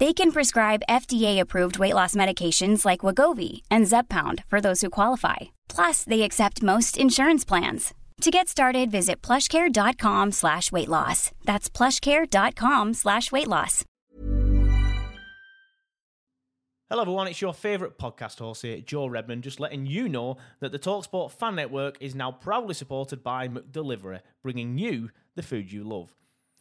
They can prescribe FDA-approved weight loss medications like Wegovy and Zepbound for those who qualify. Plus, they accept most insurance plans. To get started, visit plushcare.com slash weight loss. That's plushcare.com slash weight loss. Hello everyone, it's your favourite podcast host here, Joe Redman, just letting you know that the TalkSport Fan Network is now proudly supported by McDelivery, bringing you the food you love.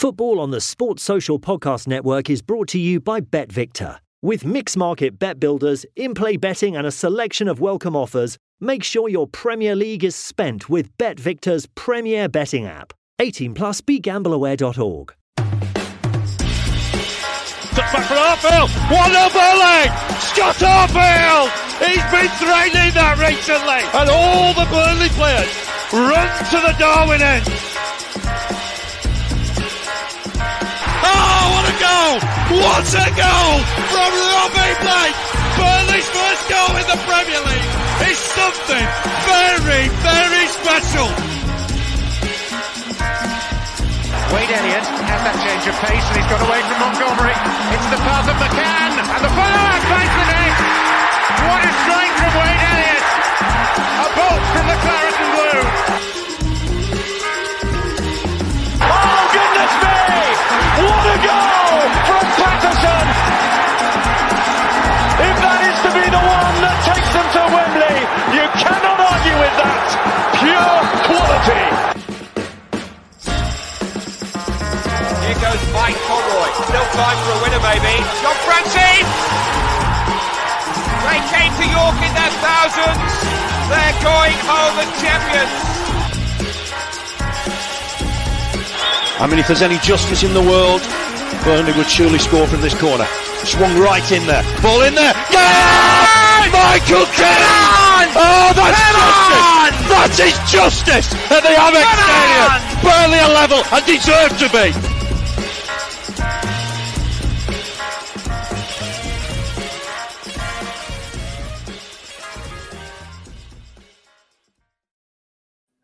Football on the Sports Social Podcast Network is brought to you by BetVictor. With mixed market bet builders, in play betting, and a selection of welcome offers, make sure your Premier League is spent with BetVictor's premier betting app. 18 plus begambleaware.org. Touch back from Arfield. 1 0 Burnley. Scott Arfield. He's been threatening that recently. And all the Burnley players run to the Darwin end. Oh, what a goal! What a goal from Robbie Blake! Burnley's first goal in the Premier League is something very, very special. Wade Elliott has that change of pace and he's got away from Montgomery. It's the path of McCann and the follow finds the net. What a strike from Wade Elliott! A bolt from the claret and blue. What a goal from Patterson! If that is to be the one that takes them to Wembley, you cannot argue with that. Pure quality. Here goes Mike Conroy. Still time for a winner, maybe. John Francis! They came to York in their thousands. They're going home as champions. I mean, if there's any justice in the world, Burnley would surely score from this corner. Swung right in there. Ball in there. Yeah! Michael Keane! Oh, that's justice! That is justice at the Amex Stadium. Burnley are level and deserve to be.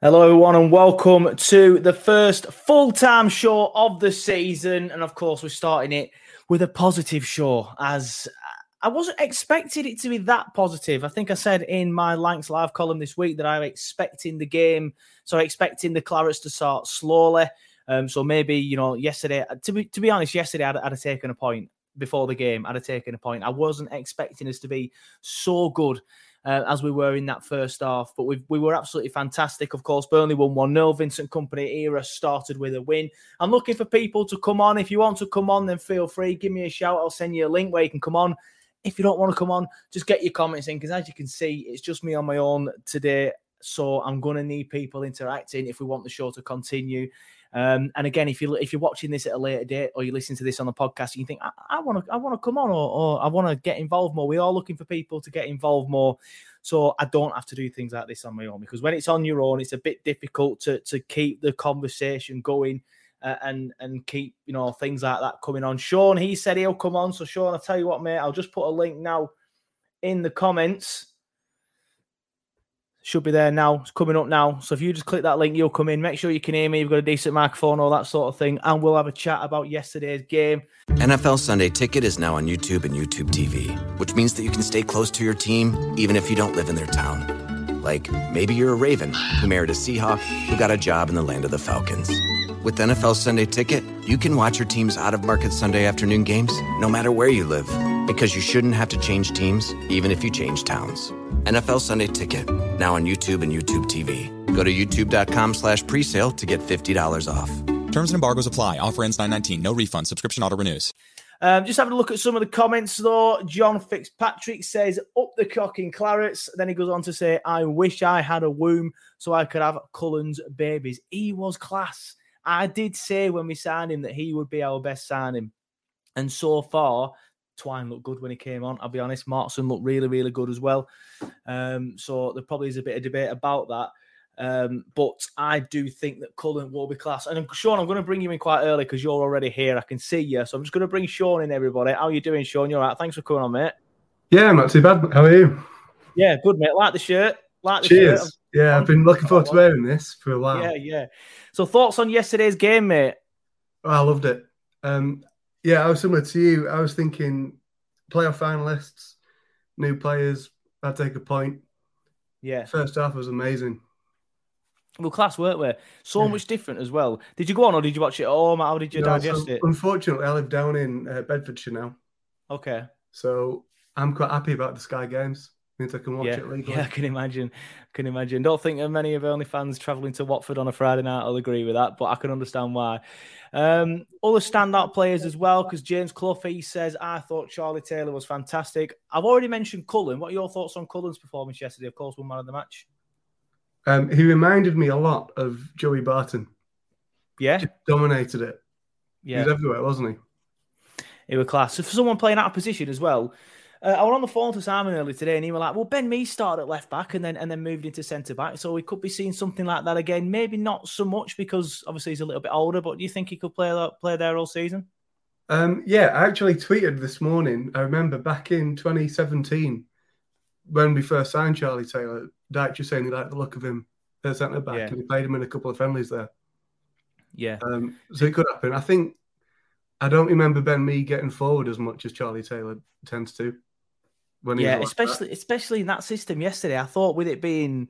Hello, everyone, and welcome to the first full time show of the season. And of course, we're starting it with a positive show, as I wasn't expecting it to be that positive. I think I said in my LancsLive column this week that I'm expecting the game, so expecting the Clarets to start slowly. Um, so maybe, you know, yesterday, to be, to be honest, yesterday I'd, I'd have taken a point before the game. I'd have taken a point. I wasn't expecting us to be so good uh, as we were in that first half. But we we were absolutely fantastic. Of course, Burnley won 1 0. Vincent Kompany era started with a win. I'm looking for people to come on. If you want to come on, then feel free. Give me a shout. I'll send you a link where you can come on. If you don't want to come on, just get your comments in because as you can see, it's just me on my own today. So I'm going to need people interacting if we want the show to continue. Um, and again, if you if you're watching this at a later date or you're listening to this on the podcast, and you think I want to I want to come on or, or I want to get involved more. We are looking for people to get involved more, so I don't have to do things like this on my own because when it's on your own, it's a bit difficult to to keep the conversation going. Uh, and and keep you know things like that coming on. Sean, he said he'll come on. So Sean, I'll tell you what, mate. I'll just put a link now in the comments should be there now. It's coming up now. So if you just click that link, you'll come in. Make sure you can hear me. You've got a decent microphone, all that sort of thing. And we'll have a chat about yesterday's game. NFL Sunday Ticket is now on YouTube and YouTube TV, which means that you can stay close to your team even if you don't live in their town. Like maybe you're a Raven who married a Seahawk who got a job in the land of the Falcons. With NFL Sunday Ticket, you can watch your team's out of market Sunday afternoon games no matter where you live because you shouldn't have to change teams even if you change towns. NFL Sunday Ticket now on YouTube and YouTube TV. Go to youtube.com slash presale to get $50 off. Terms and embargoes apply. Offer ends 919. No refund. Subscription auto renews. Um, just having a look at some of the comments though. John Fitzpatrick says, up the cock in clarets. Then he goes on to say, I wish I had a womb so I could have Cullen's babies. He was class. I did say when we signed him that he would be our best signing. And so far, Twine looked good when he came on. I'll be honest, Maatsen looked really, really good as well. Um, so there probably is a bit of debate about that. Um, but I do think that Cullen will be class. And Sean, I'm going to bring you in quite early because you're already here. I can see you. So I'm just going to bring Sean in, everybody. How are you doing, Sean? You're all right. Thanks for coming on, mate. Yeah, not too bad. How are you? Yeah, good, mate. Like the shirt. Like the Cheers. shirt. Yeah, I've been looking forward to wearing this for a while. Yeah, yeah. So thoughts on yesterday's game, mate? Oh, I loved it. Um, yeah, I was similar to you. I was thinking playoff finalists, new players. I'd take a point. Yeah. First half was amazing. Well, class, weren't we? So Yeah. much different as well. Did you go on or did you watch it at home? How did you No, digest so it? Unfortunately, I live down in uh, Bedfordshire now, Okay. so I'm quite happy about the Sky Games. Means I can watch Yeah, it legally. yeah, I can imagine. Can imagine. Don't think of many of Only fans travelling to Watford on a Friday night. I'll agree with that, but I can understand why. Um, other standout players as well, because James Clough he says, "I thought Charlie Taylor was fantastic." I've already mentioned Cullen. What are your thoughts on Cullen's performance yesterday? Of course, one man of the match. Um, he reminded me a lot of Joey Barton. Yeah, Just dominated it. Yeah. He was everywhere, wasn't he? He was class. So for someone playing out of position as well, uh, I was on the phone to Simon earlier today, and he was like, "Well, Ben Mee started at left back and then and then moved into centre back, so we could be seeing something like that again. Maybe not so much because obviously he's a little bit older, but do you think he could play that play there all season? Um, yeah, I actually tweeted this morning. I remember back in 2017 when we first signed Charlie Taylor, Dyche was saying he liked the look of him as centre back, Yeah. and he played him in a couple of friendlies there. Yeah, Um, so it could happen. I think I don't remember Ben Mee getting forward as much as Charlie Taylor tends to. Yeah, was like that. especially especially in that system yesterday. I thought with it being,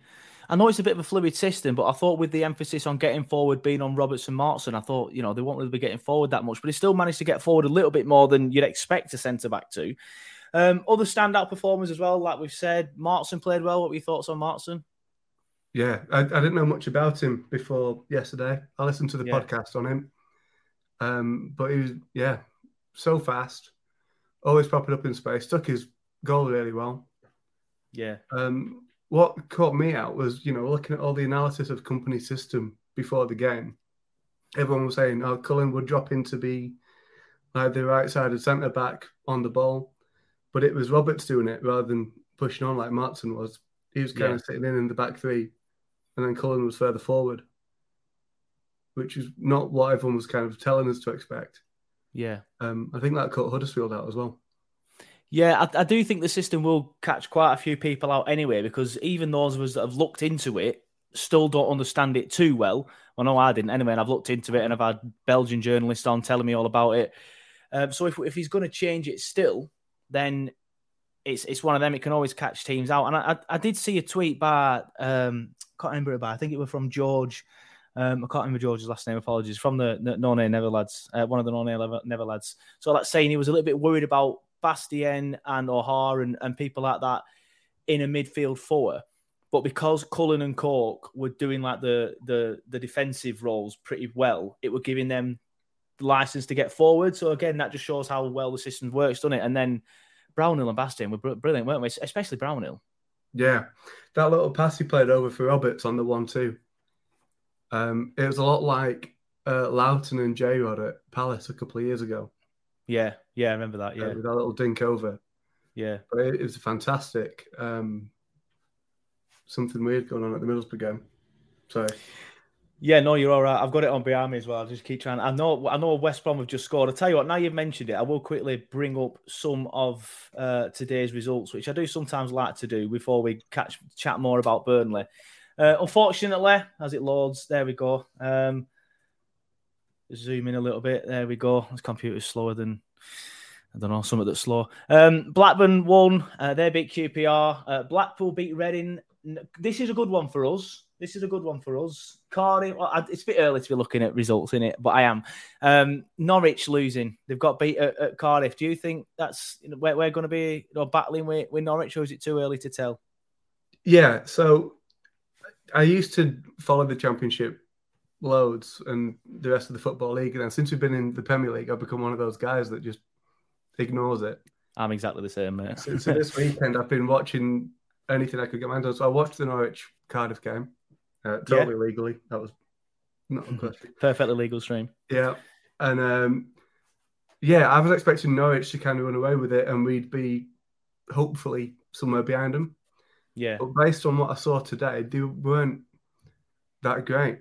I know it's a bit of a fluid system, but I thought with the emphasis on getting forward being on Robertson Maatsen, I thought you know they won't really be getting forward that much, but he still managed to get forward a little bit more than you'd expect a centre back to. Um, other standout performers as well, like we've said, Maatsen played well. What were your thoughts on Maatsen? Yeah, I, I didn't know much about him before yesterday. I listened to the Yeah. podcast on him. Um, but he was, yeah, so fast, always popping up in space, took his goal really well. Yeah, Um, what caught me out was, you know, looking at all the analysis of Kompany system before the game. Everyone was saying, oh, Cullen would drop in to be like the right sided centre back on the ball, but it was Roberts doing it rather than pushing on like Maatsen was. He was kind Yeah. of sitting in in the back three, and then Cullen was further forward, which is not what everyone was kind of telling us to expect. yeah. Um, I think that caught Huddersfield out as well. Yeah, I, I do think the system will catch quite a few people out anyway, because even those of us that have looked into it still don't understand it too well. Well, no, I didn't anyway, and I've looked into it and I've had Belgian journalists on telling me all about it. Um, so if, if he's going to change it still, then it's it's one of them. It can always catch teams out. And I, I, I did see a tweet by um, can't remember it by. I think it was from George. Um, I can't remember George's last name. Apologies from the, the No Name Never lads, uh, one of the No Name Never lads. So that's saying he was a little bit worried about Bastien and O'Hara and, and people like that in a midfield four. But because Cullen and Cork were doing like the the the defensive roles pretty well, it were giving them license to get forward. So again, that just shows how well the system works, doesn't it? And then Brownhill and Bastien were brilliant, weren't we? Especially Brownhill. Yeah, that little pass he played over for Roberts on the one-two. Um, it was a lot like uh, Lowton and J Rod at Palace a couple of years ago. Yeah, yeah, I remember that. uh, Yeah, with that little dink over. yeah, But it, it was fantastic. Um, something weird going on at the Middlesbrough game. Sorry. yeah. No, you're all right. I've got it on behind me as well. I'll just keep trying. I know, I know. West Brom have just scored. I tell you what. Now you've mentioned it, I will quickly bring up some of uh, today's results, which I do sometimes like to do before we catch chat more about Burnley. Uh, unfortunately, as it loads, there we go. Um, zoom in a little bit. There we go. This computer's slower than I don't know, something that's slow. Um, Blackburn won. Uh, they beat QPR. Uh, Blackpool beat Reading. This is a good one for us. This is a good one for us. Cardiff. It's a bit early to be looking at results in it, but I am. Um, Norwich losing. They've got beat at, at Cardiff. Do you think that's you know, we're, we're going to be you know, battling with, with Norwich, or is it too early to tell? Yeah, so I used to follow the championship loads and the rest of the football league, and then since we've been in the Premier League, I've become one of those guys that just ignores it. I'm exactly the same, mate. so, so this weekend, I've been watching anything I could get my hands on. So I watched the Norwich Cardiff game, uh, totally yeah. legally. That was not a question. Perfectly legal stream. Yeah, and um, yeah, I was expecting Norwich to kind of run away with it, and we'd be hopefully somewhere behind them. Yeah. But based on what I saw today, they weren't that great.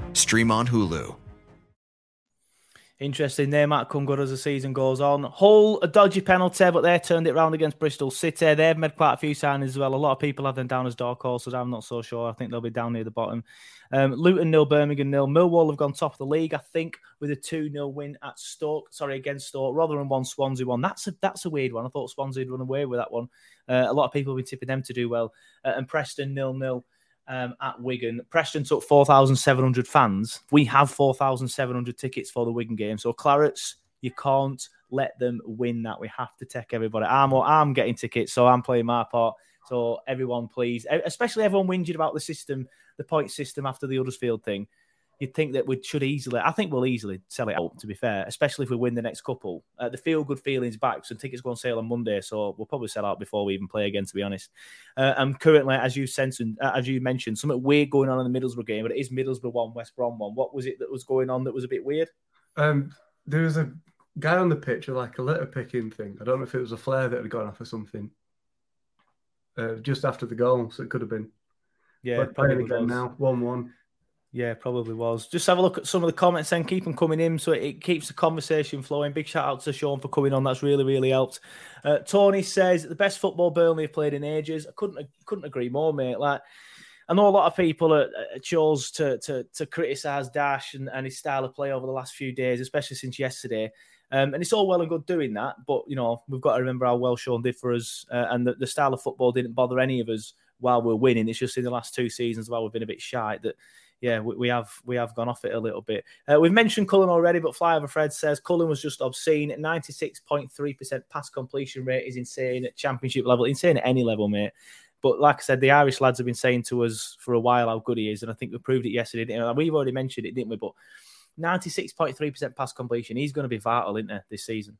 Stream on Hulu. Interesting there, Matt good as the season goes on. Hull, a dodgy penalty, but they turned it round against Bristol City. They've made quite a few signings as well. A lot of people have them down as dark horses. I'm not so sure. I think they'll be down near the bottom. Um, Luton nil, Birmingham nil. Millwall have gone top of the league, I think, with a 2 0 win at Stoke. Sorry, against Stoke. Rotherham won, Swansea won. That's a that's a weird one. I thought Swansea would run away with that one. Uh, a lot of people have been tipping them to do well. Uh, and Preston nil nil um, at Wigan. Preston took 4,700 fans. We have 4,700 tickets for the Wigan game. So, Clarets, you can't let them win that. We have to take everybody. I'm, I'm getting tickets, so I'm playing my part. So, everyone, please, especially everyone whinging about the system, the point system after the Huddersfield thing you'd think that we should easily, I think we'll easily sell it out, to be fair, especially if we win the next couple. Uh, the feel good feelings back, so tickets go on sale on Monday, so we'll probably sell out before we even play again, to be honest. Uh, and currently, as you mentioned, uh, as you mentioned, something weird going on in the Middlesbrough game, but it is Middlesbrough 1, West Brom 1. What was it that was going on that was a bit weird? Um, there was a guy on the pitch with like a litter picking thing. I don't know if it was a flare that had gone off or something. Uh, just after the goal, so it could have been. Yeah, but probably again now, one-one. Yeah, probably was. Just have a look at some of the comments and keep them coming in so it, keeps the conversation flowing. Big shout out to Sean for coming on. That's really, really helped. Uh, Tony says the best football Burnley have played in ages. I couldn't couldn't agree more, mate. Like I know a lot of people are, are chose to to to criticise Dyche and, and his style of play over the last few days, especially since yesterday. Um, and it's all well and good doing that, but you know we've got to remember how well Sean did for us, uh, and the, the style of football didn't bother any of us while we're winning. It's just in the last two seasons while we've been a bit shy that yeah, we, we, have we have gone off it a little bit. Uh, we've mentioned Cullen already, but Flyover Fred says Cullen was just obscene. Ninety six point three percent pass completion rate is insane at championship level, insane at any level, mate. But like I said, the Irish lads have been saying to us for a while how good he is, and I think we proved it yesterday. We've already mentioned it, didn't we? But ninety six point three percent pass completion, he's going to be vital, isn't he, this season?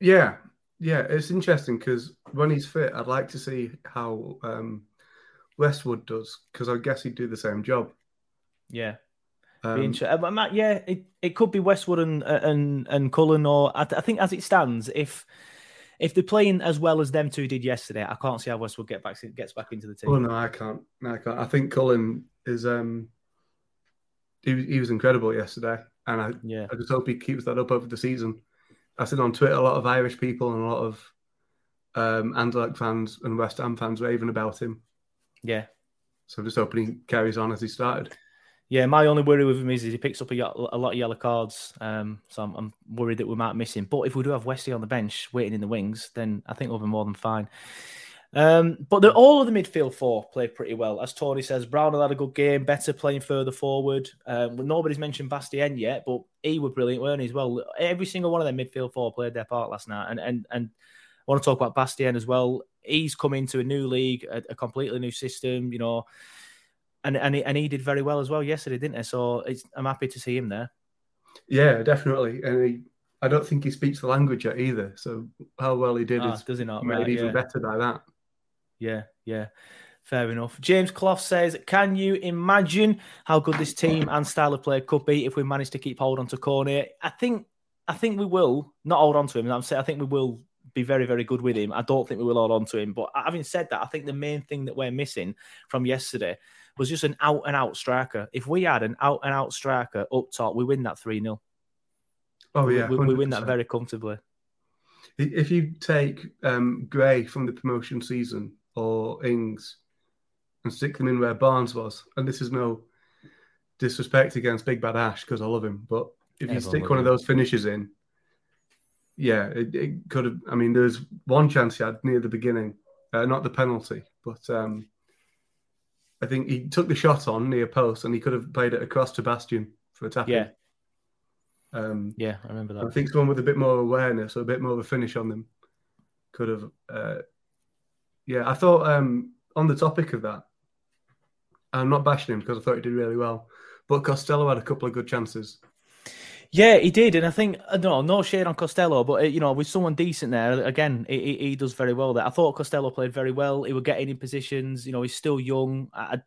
Yeah, yeah, it's interesting because when he's fit, I'd like to see how. Um Westwood does because I guess he'd do the same job. Yeah. Um, uh, Matt, yeah, it, it could be Westwood and uh, and and Cullen, or I, I, think as it stands, if if they're playing as well as them two did yesterday, I can't see how Westwood get back gets back into the team. Oh no, I can't. No, I can't. I think Cullen is um he, he was incredible yesterday, and I yeah I just hope he keeps that up over the season. I said on Twitter a lot of Irish people and a lot of um Anderlecht fans and West Ham fans raving about him. Yeah. So I'm just hoping he carries on as he started. Yeah, my only worry with him is, is he picks up a, a lot of yellow cards. Um, so I'm, I'm, worried that we might miss him. But if we do have Westy on the bench waiting in the wings, then I think we'll be more than fine. Um, but the, all of the midfield four played pretty well. As Tony says, Brown had a good game, better playing further forward. Um, nobody's mentioned Bastien yet, but he was brilliant, weren't he, as well? Every single one of them midfield four played their part last night. And, and, and I want to talk about Bastien as well he's come into a new league, a, a completely new system, you know, and and he, and he did very well as well yesterday, didn't he? So I'm happy to see him there. Yeah, definitely, and he, I don't think he speaks the language yet either. So how well he did ah, is does he not made right, even yeah. better by that. Yeah, yeah. Fair enough. James Clough says, "Can you imagine how good this team and style of play could be if we manage to keep hold on to Cornet? I think, I think we will not hold on to him. I'm saying I think we will be very, very good with him. I don't think we will hold on to him. But having said that, I think the main thing that we're missing from yesterday was just an out and out striker. If we had an out and out striker up top, we win that 3 0. Oh, yeah. We, we, win that very comfortably. If you take um, Gray from the promotion season or Ings, and stick them in where Barnes was. And this is no disrespect against Big Bad Ash because I love him, but if you stick one of those finishes in, yeah, it, it could have. I mean, there's one chance he had near the beginning, uh, not the penalty, but um, I think he took the shot on near post and he could have played it across to Bastien for a tap. Yeah. Um, Yeah, I remember that. I think someone with a bit more awareness or a bit more of a finish on them could have. Uh, yeah, I thought um, on the topic of that, I'm not bashing him because I thought he did really well, but Costelloe had a couple of good chances. Yeah, he did, and I think uh, no, no shade on Costelloe, but uh, you know, with someone decent there, again, he, he- does very well there. I thought Costelloe played very well. He was getting in positions. You know, he's still young. I,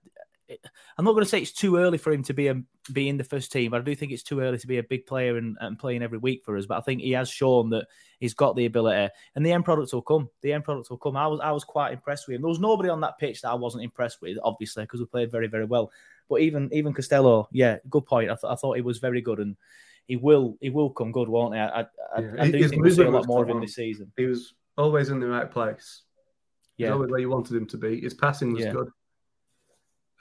I- I'm not going to say it's too early for him to be a be in the first team, but I do think it's too early to be a big player and, and playing every week for us. But I think he has shown that he's got the ability, and the end product will come. The end product will come. I was I was quite impressed with him. There was nobody on that pitch that I wasn't impressed with, obviously, because we played very very well. But even even Costelloe, yeah, good point. I, th- I thought he was very good, and he will he will come good, won't he? I, I, Yeah, I do think we'll see a lot more of him this season. He was always in the right place. He's Yeah. always where you wanted him to be. His passing was Yeah. good.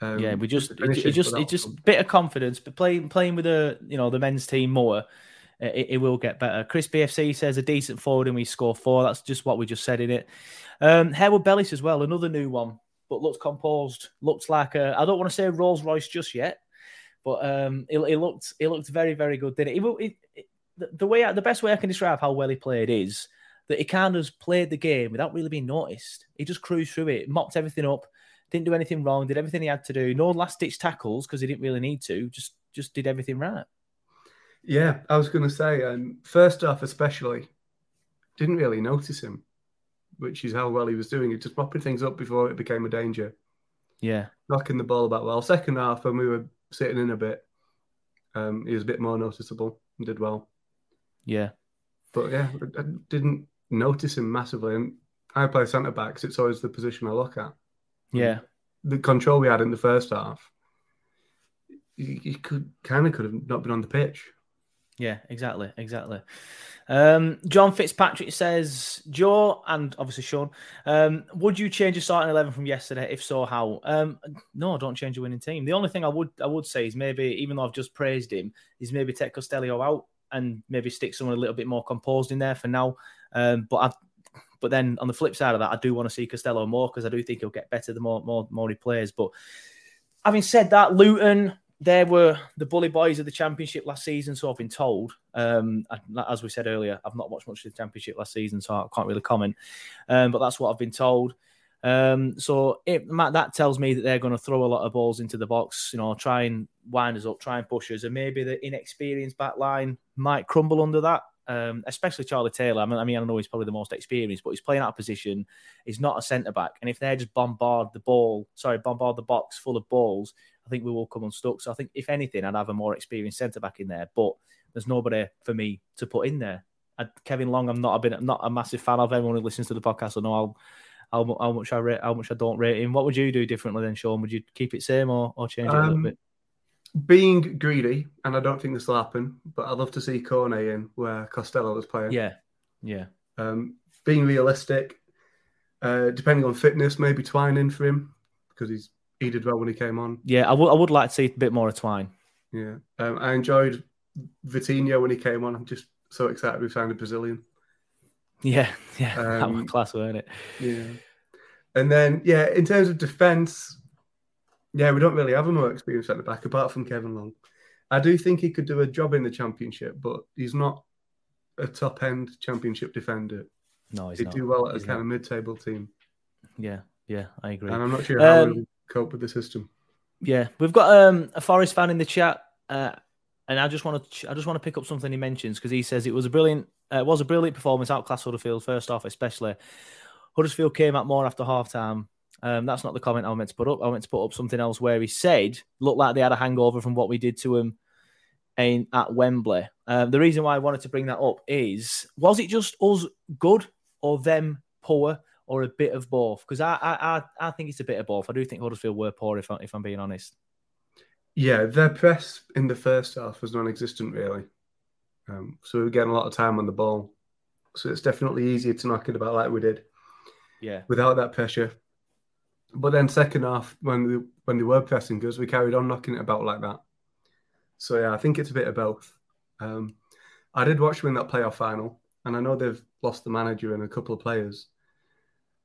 Um, yeah, we just it, it just it just one. bit of confidence, but playing playing with the you know the men's team more, it, it will get better. Chris BFC says a decent forward and we score four. That's just what we just said in it. Um, Harwood-Bellis as well, another new one, but looks composed. Looks like a I don't want to say Rolls Royce just yet, but um, it, it looked it looked very very good. Did it? It, it, it- the- the way I- the best way I can describe how well he played is that he kind of played the game without really being noticed. He just cruised through it, mopped everything up, didn't do anything wrong, did everything he had to do. No last ditch tackles because he didn't really need to. Just just did everything right. Yeah, I was going to say, um, first off, especially, didn't really notice him, which is how well he was doing it, just mopping things up before it became a danger, Yeah, knocking the ball about well. Second half, when we were sitting in a bit, um, he was a bit more noticeable and did well. yeah, But yeah, I didn't notice him massively. And I play centre backs; it's always the position I look at. yeah, The control we had in the first half, he, he could kind of could have not been on the pitch. Yeah. Exactly, exactly. Um, John Fitzpatrick says, Joe and obviously Sean, um, would you change your starting eleven from yesterday? If so, how? Um, no, don't change your winning team. The only thing I would I would say is maybe, even though I've just praised him, is maybe take Costelloe out and maybe stick someone a little bit more composed in there for now. Um, but I, but then on the flip side of that, I do want to see Costelloe more because I do think he'll get better the more more more he plays. But having said that, Luton, they were the bully boys of the championship last season, so I've been told. Um, as we said earlier, I've not watched much of the championship last season, so I can't really comment. Um, but that's what I've been told. Um, so it, that tells me that they're going to throw a lot of balls into the box, you know, try and wind us up, try and push us, and maybe the inexperienced back line might crumble under that. Um, especially Charlie Taylor. I mean, I mean, I know he's probably the most experienced, but he's playing out of position. He's not a centre back, and if they just bombard the ball, sorry, bombard the box full of balls, I think we will come unstuck. So I think, if anything, I'd have a more experienced centre back in there. But there's nobody for me to put in there. I, Kevin Long, I'm not. I've been I'm not a massive fan of. Everyone who listens to the podcast will know how, how, how much I rate, how much I don't rate him. What would you do differently then, Sean? Would you keep it same or, or change it a little Um, bit? Being greedy, and I don't think this will happen, but I'd love to see Cornet in where Costelloe was playing. Yeah, yeah, Um, being realistic, uh, depending on fitness, maybe Twine in for him because he's he did well when he came on. yeah. I would I would like to see a bit more of Twine. Yeah, um, I enjoyed Vitinho when he came on. I'm just so excited we've signed a Brazilian. Yeah, yeah. that Um, was class, weren't it? Yeah, and then yeah, in terms of defence, yeah, we don't really have a more experienced centre back apart from Kevin Long. I do think he could do a job in the championship, but he's not a top end championship defender. No, he's He'd not. do well at a kind not. of mid table team, Yeah, yeah. I agree. and I'm not sure how Um, cope with the system. Yeah, we've got um, a Forest fan in the chat, uh, and I just want to I just want to pick up something he mentions because he says it was a brilliant uh, it was a brilliant performance outclass Huddersfield first off, especially Huddersfield came out more after half time. Um, that's not the comment I meant to put up. I meant to put up something else where he said looked like they had a hangover from what we did to him in at Wembley. Um, the reason why I wanted to bring that up is was it just us good or them poor or a bit of both? Because I, I I I think it's a bit of both. I do think Huddersfield were poor if I, if I'm being honest. Yeah, their press in the first half was non-existent, really. Um, so we were getting a lot of time on the ball. So it's definitely easier to knock it about like we did Yeah. without that pressure. But then second half, when they, when they were pressing us, we carried on knocking it about like that. So yeah, I think it's a bit of both. Um, I did watch them in that playoff final, and I know they've lost the manager and a couple of players,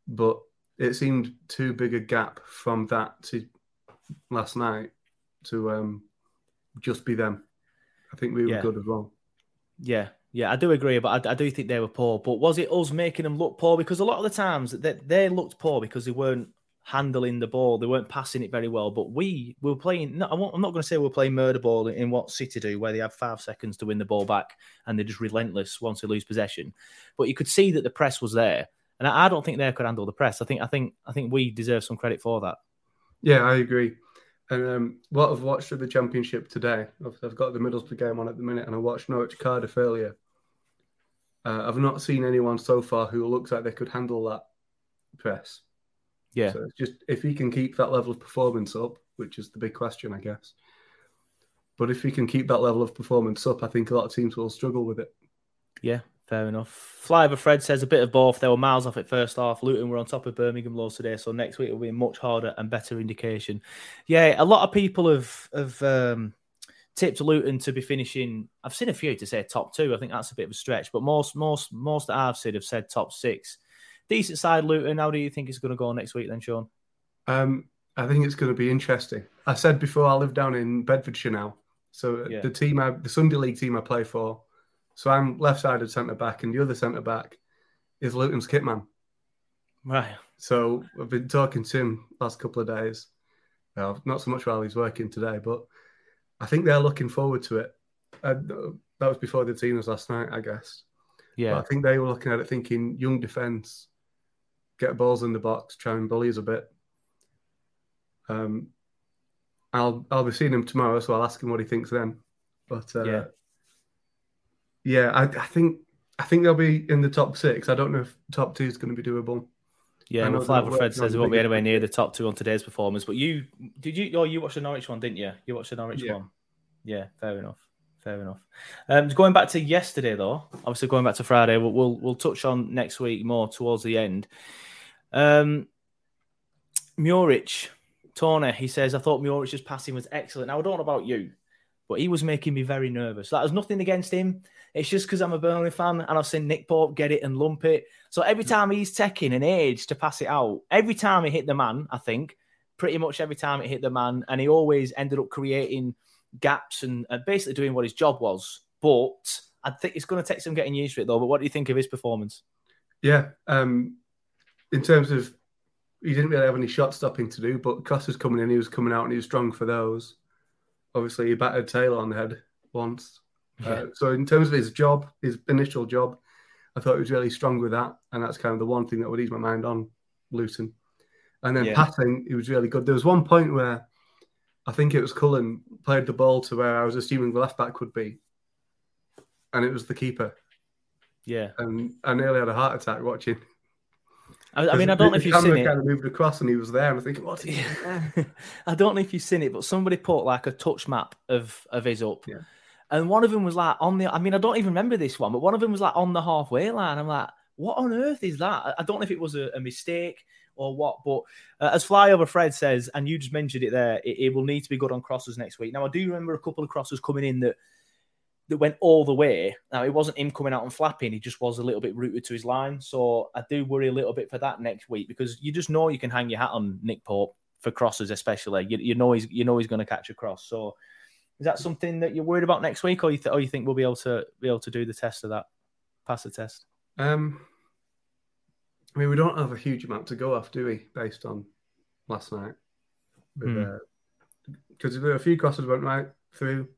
but it seemed too big a gap from that to last night to um, just be them. I think we were Yeah. good as well. Yeah, yeah, I do agree, but I, I do think they were poor. But was it us making them look poor? Because a lot of the times they, they looked poor because they weren't handling the ball, they weren't passing it very well. But we were playing. No, I won't- I'm not going to say we're playing murder ball in what City do, where they have five seconds to win the ball back and they're just relentless once they lose possession. But you could see that the press was there, and I, I don't think they could handle the press. I think, I think, I think we deserve some credit for that. Yeah, I agree. And um, what I've watched of the championship today, I've, I've got the Middlesbrough game on at the minute, and I watched Norwich Cardiff earlier. Uh, I've not seen anyone so far who looks like they could handle that press. Yeah, So it's just if he can keep that level of performance up, which is the big question, I guess. But if he can keep that level of performance up, I think a lot of teams will struggle with it. Yeah, fair enough. Flyover Fred says a bit of both. They were miles off at first half. Luton were on top of Birmingham Lows today, so next week will be a much harder and better indication. Yeah, a lot of people have have um, tipped Luton to be finishing. I've seen a few to say top two. I think that's a bit of a stretch, but most most most that I've seen have said top six. Decent side Luton. How do you think it's going to go next week then, Sean? Um, I think it's going to be interesting. I said before, I live down in Bedfordshire now. So Yeah. the team, I, the Sunday League team I play for, so I'm left-sided centre back, and the other centre back is Luton's kitman. Right. So I've been talking to him last couple of days. Well, not so much while he's working today, but I think they're looking forward to it. Uh, that was before the team was last night, I guess. Yeah. But I think they were looking at it thinking young defence, get balls in the box, try and bully us a bit. Um, I'll I'll be seeing him tomorrow, so I'll ask him what he thinks then. But uh, Yeah. Yeah, I, I think I think they'll be in the top six. I don't know if top two is going to be doable. Yeah, well, they're Fred says he won't be anywhere near the top two on today's performance. But you did you? Oh, you watched the Norwich one, didn't you? You watched the Norwich Yeah. one. Yeah, fair enough. Fair enough. Um, going back to yesterday, though, obviously going back to Friday, we'll we'll, we'll touch on next week more towards the end. Um, Muric, Tony, he says, I thought Muric's passing was excellent. Now, I don't know about you, but he was making me very nervous. That was nothing against him. It's just because I'm a Burnley fan and I've seen Nick Pope get it and lump it. So every time he's taking an age to pass it out, every time he hit the man, I think, pretty much every time it hit the man, and he always ended up creating gaps and, and basically doing what his job was. But I think it's going to take some getting used to it, though. But what do you think of his performance? Yeah, um, in terms of he didn't really have any shot stopping to do, but Cross was coming in, he was coming out, and he was strong for those. Obviously, he battered Taylor on the head once. Uh, so in terms of his job, his initial job, I thought he was really strong with that, and that's kind of the one thing that would ease my mind on Luton. And then Yeah. passing, he was really good. There was one point where I think it was Cullen played the ball to where I was assuming the left back would be, and it was the keeper, Yeah. and I nearly had a heart attack watching. I, I mean, I don't know if you've seen camera it. kind of moved across, and he was there, and I think, what's he? I don't know if you've seen it, but somebody put like a touch map of of his up, Yeah. And one of them was like on the. I mean, I don't even remember this one, but one of them was like on the halfway line. I'm like, what on earth is that? I- don't know if it was a, a mistake or what, but uh, as Flyover Fred says, and you just mentioned it there, it, it will need to be good on crosses next week. Now, I do remember a couple of crosses coming in that that went all the way. Now, it wasn't him coming out and flapping; he just was a little bit rooted to his line. So I do worry a little bit for that next week because you just know you can hang your hat on Nick Pope for crosses, especially. You, you know he's you know he's going to catch a cross. So is that something that you're worried about next week, or you th- or you think we'll be able to be able to do the test of that, pass the test? Um, I mean, we don't have a huge amount to go off, do we? Based on last night, because there were a few crosses went right through.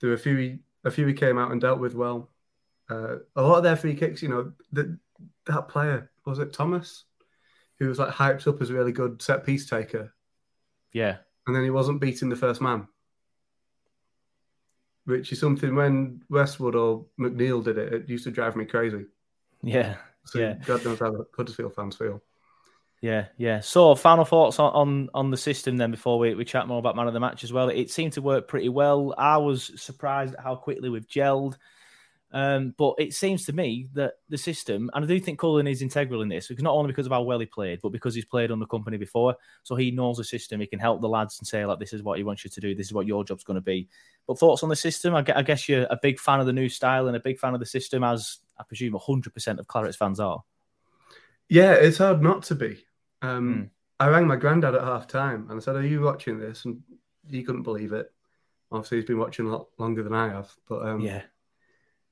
There were a few, a few he came out and dealt with well. Uh, a lot of their free kicks, you know, that that player was it Thomas, who was like hyped up as a really good set piece taker, Yeah, and then he wasn't beating the first man. Which is something when Westwood or McNeil did it, it used to drive me crazy. yeah, So yeah. God knows how Huddersfield fans feel. Yeah, yeah. So, final thoughts on, on on the system then before we, we chat more about man of the match as well. It seemed to work pretty well. I was surprised at how quickly we've gelled. Um, but it seems to me that the system, and I do think Cullen is integral in this, because not only because of how well he played, but because he's played on the Kompany before. So he knows the system. He can help the lads and say, like, this is what he wants you to do. This is what your job's going to be. But thoughts on the system? I guess you're a big fan of the new style and a big fan of the system, as I presume 100% of Clarets fans are. Yeah, it's hard not to be. Um, mm. I rang my granddad at half time and I said, Are you watching this? And he couldn't believe it. Obviously, he's been watching a lot longer than I have. But um, yeah,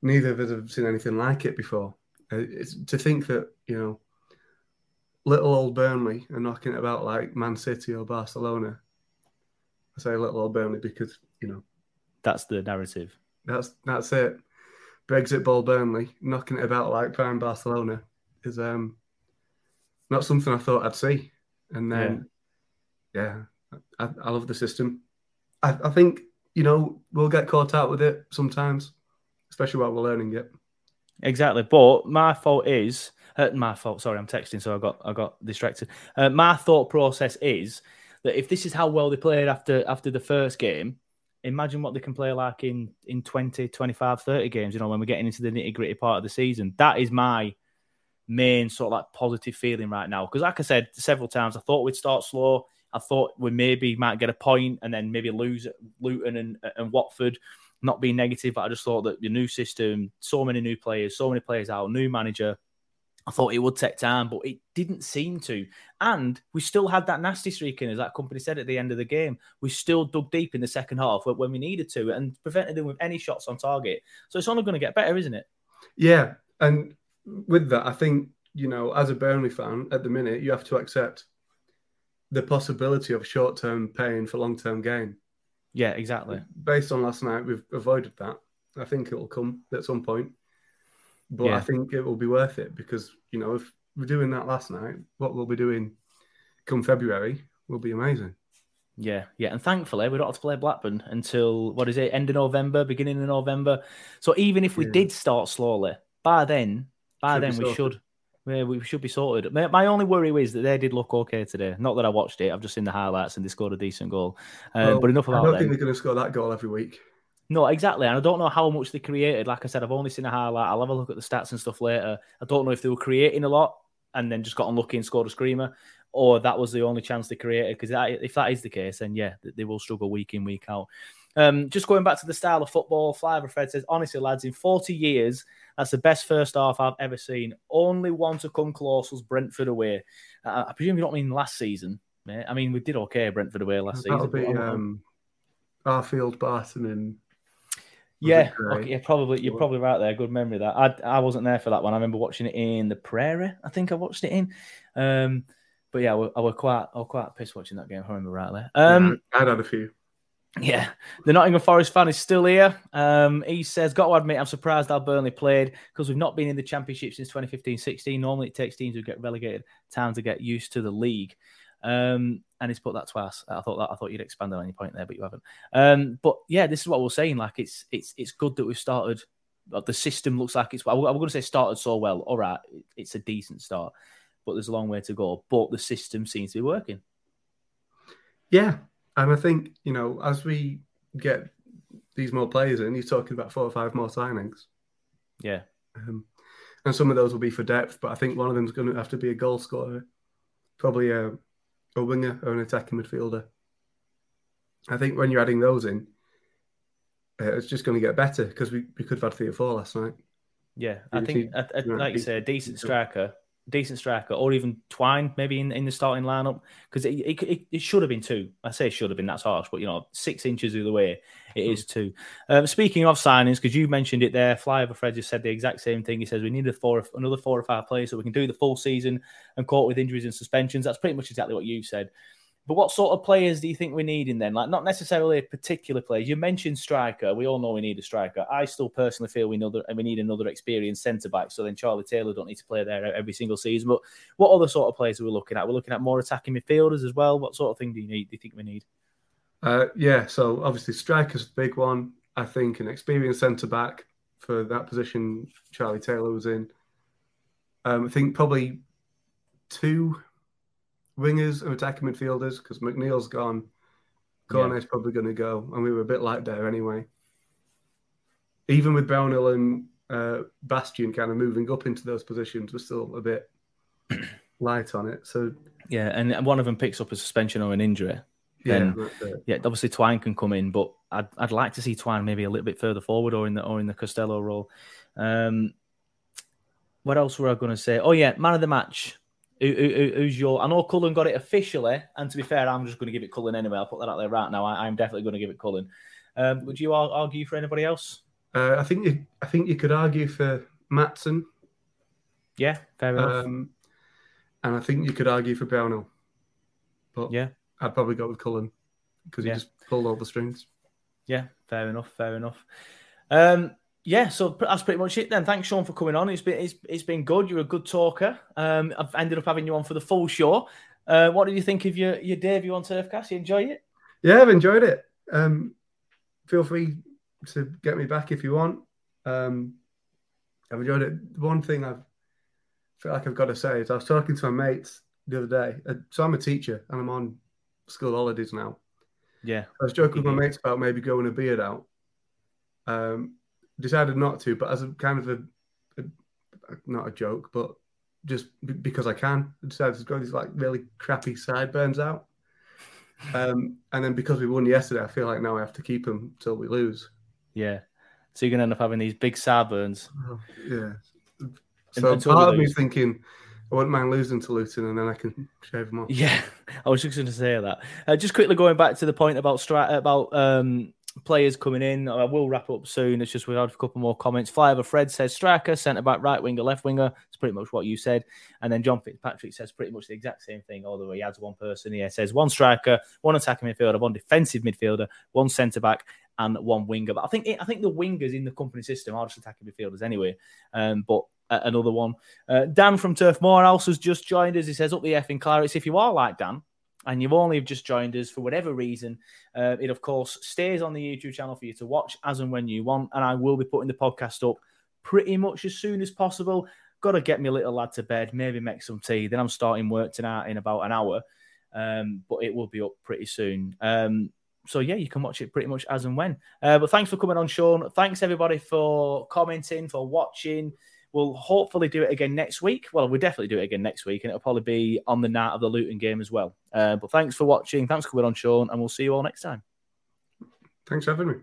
neither of us have seen anything like it before. Uh, it's to think that you know, little old Burnley are knocking it about like Man City or Barcelona. I say little old Burnley because you know that's the narrative. That's that's it. Brexit ball Burnley knocking it about like prime Barcelona is um not something I thought I'd see. And then yeah, yeah I, I, love the system. I, I think you know we'll get caught out with it sometimes especially while we're learning it. Exactly, but my fault is uh, my fault. Sorry, I'm texting, so I got I got distracted. Uh, my thought process is that if this is how well they played after after the first game, imagine what they can play like in in 20, 25, 30 games. You know, when we're getting into the nitty gritty part of the season, that is my main sort of like positive feeling right now. Because, like I said several times, I thought we'd start slow. I thought we maybe might get a point and then maybe lose Luton and, and Watford not being negative, but I just thought that the new system, so many new players, so many players out, new manager. I thought it would take time, but it didn't seem to. And we still had that nasty streak in, as that Kompany said at the end of the game. We still dug deep in the second half when we needed to and prevented them with any shots on target. So it's only going to get better, isn't it? Yeah. And with that, I think, you know, as a Burnley fan at the minute, you have to accept the possibility of short term pain for long term gain. Yeah, exactly. Based on last night, we've avoided that. I think it will come at some point, but yeah. I think it will be worth it because you know if we're doing that last night, what we'll be doing come February will be amazing. Yeah, yeah, and thankfully we don't have to play Blackburn until what is it, end of November, beginning of November. So even if we yeah. did start slowly, by then, by should then we should yeah, we should be sorted. My only worry is that they did look okay today. Not that I watched it; I've just seen the highlights and they scored a decent goal. Um, well, but enough about. I don't them. think they're going to score that goal every week. No, exactly. And I don't know how much they created. Like I said, I've only seen a highlight. I'll have a look at the stats and stuff later. I don't know if they were creating a lot and then just got unlucky and scored a screamer, or that was the only chance they created. Because if that is the case, then yeah, they will struggle week in week out. Um, just going back to the style of football, Flyover Fred says, honestly, lads, in 40 years, that's the best first half I've ever seen. Only one to come close was Brentford away. Uh, I presume you don't mean last season, mate. I mean, we did okay Brentford away last That'll season. That'll be um, Arfield, Barton, and yeah, okay, yeah, probably you're probably right there. Good memory that I I wasn't there for that one. I remember watching it in the Prairie. I think I watched it in. Um, but yeah, I was, I was quite I was quite pissed watching that game. If I remember rightly. Um, yeah, I'd had a few. Yeah, the Nottingham Forest fan is still here. Um, he says, Got to admit, I'm surprised how Burnley played because we've not been in the Championship since 2015 16. Normally, it takes teams who get relegated time to get used to the league. Um, and he's put that twice. I thought that I thought you'd expand on any point there, but you haven't. Um, but yeah, this is what we're saying. Like it's it's it's good that we've started. The system looks like it's. I'm going to say started so well. All right, it's a decent start, but there's a long way to go. But the system seems to be working. Yeah, and I think, you know, as we get these more players in, he's talking about four or five more signings. Yeah. Um, and some of those will be for depth, but I think one of them is going to have to be a goal scorer, probably a, a winger or an attacking midfielder. I think when you're adding those in, uh, it's just going to get better because we, we could have had three or four last night. Yeah, I think, like you say, a decent striker decent striker, or even Twine maybe in, in the starting lineup because it, it, it, should have been two. I say it should have been that's harsh, but you know six inches of the way it is two. Um, speaking of signings, because you mentioned it there, Flyover Fred just said the exact same thing. He says we need a four, another four or five players so we can do the full season and cope with injuries and suspensions. That's pretty much exactly what you said. But what sort of players do you think we need in then? Like, not necessarily a particular player. You mentioned striker. We all know we need a striker. I still personally feel we know that we need another experienced centre back. So then Charlie Taylor don't need to play there every single season. But what other sort of players are we looking at? We're looking at more attacking midfielders as well. What sort of thing do you need? Do you think we need? Uh, yeah. So obviously striker's the big one. I think an experienced centre back for that position. Charlie Taylor was in. Um, I think probably two wingers and attacking midfielders because McNeil's gone. Cornet's yeah. probably going to go, and we were a bit light there anyway. Even with Brownhill and uh, Bastien kind of moving up into those positions we're still a bit light on it. So yeah, and one of them picks up a suspension or an injury. Yeah, then, yeah. Obviously, Twine can come in, but I'd, I'd like to see Twine maybe a little bit further forward or in the or in the Costelloe role. Um, what else were I going to say? Oh yeah, man of the match. Who, who, who's your? I know Cullen got it officially, and to be fair, I'm just going to give it Cullen anyway. I'll put that out there right now. I, am definitely going to give it Cullen. Um, would you argue for anybody else? Uh, I think you, I think you could argue for Maatsen. Yeah, fair enough. Um, and I think you could argue for Brownhill. But yeah, I'd probably go with Cullen because he yeah. just pulled all the strings. Yeah, fair enough. Fair enough. Um, yeah, so that's pretty much it then. Thanks, Sean, for coming on. It's been it's, it's been good. You're a good talker. Um, I've ended up having you on for the full show. Uh, what did you think of your your debut on Turfcast? You enjoy it? Yeah, I've enjoyed it. Um, feel free to get me back if you want. Um, I've enjoyed it. One thing I've feel like I've got to say is I was talking to my mates the other day. Uh, so I'm a teacher and I'm on school holidays now. Yeah. I was joking with my mates about maybe going a beard out. Um, decided not to, but as a kind of a, a not a joke, but just b- because I can, I decided to grow these like really crappy sideburns out. Um, and then because we won yesterday, I feel like now I have to keep them till we lose. Yeah. So you're gonna end up having these big sideburns. Oh, yeah. So and, part of me thinking I wouldn't mind losing to Luton, and then I can shave them off. Yeah, I was just going to say that. Uh, just quickly going back to the point about strat about um, players coming in. I will wrap up soon. It's just we had a couple more comments. Flyover Fred says striker, centre back, right winger, left winger. It's pretty much what you said. And then John Fitzpatrick says pretty much the exact same thing, although he adds one person here. Says one striker, one attacking midfielder, one defensive midfielder, one centre back, and one winger. But I think I think the wingers in the Kompany system are just attacking midfielders anyway. Um, but uh, another one. Uh, Dan from Turf Moorhouse has just joined us. He says up the F in Clarets. If you are like Dan, and you've only just joined us for whatever reason, uh, it of course stays on the YouTube channel for you to watch as and when you want. And I will be putting the podcast up pretty much as soon as possible. Got to get my little lad to bed, maybe make some tea. Then I'm starting work tonight in about an hour, um, but it will be up pretty soon. Um, so yeah, you can watch it pretty much as and when. Uh, but thanks for coming on, Sean. Thanks everybody for commenting, for watching. We'll hopefully do it again next week. Well, we'll definitely do it again next week, and it'll probably be on the night of the Luton game as well. Uh, but thanks for watching. Thanks for coming on, Sean, and we'll see you all next time. Thanks having me.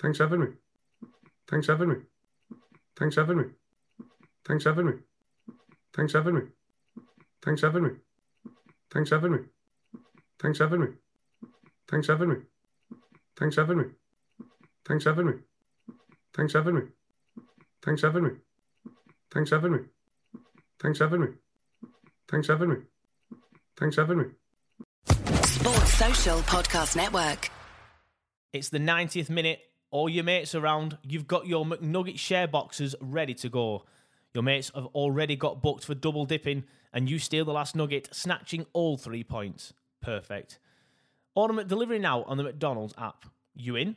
Thanks having me. Thanks having me. Thanks having me. Thanks having me. Thanks having me. Thanks having me. Thanks having me. Thanks having me. Thanks having me. Thanks having me. Thanks having me. Thanks having me. Thanks having me. Thanks having me. Thanks having me. Thanks having me. Thanks having me. Sports Social Podcast Network. It's the 90th minute. All your mates around. You've got your McNugget share boxes ready to go. Your mates have already got booked for double dipping, and you steal the last nugget, snatching all three points. Perfect. Ornament delivery now on the McDonald's app. You in?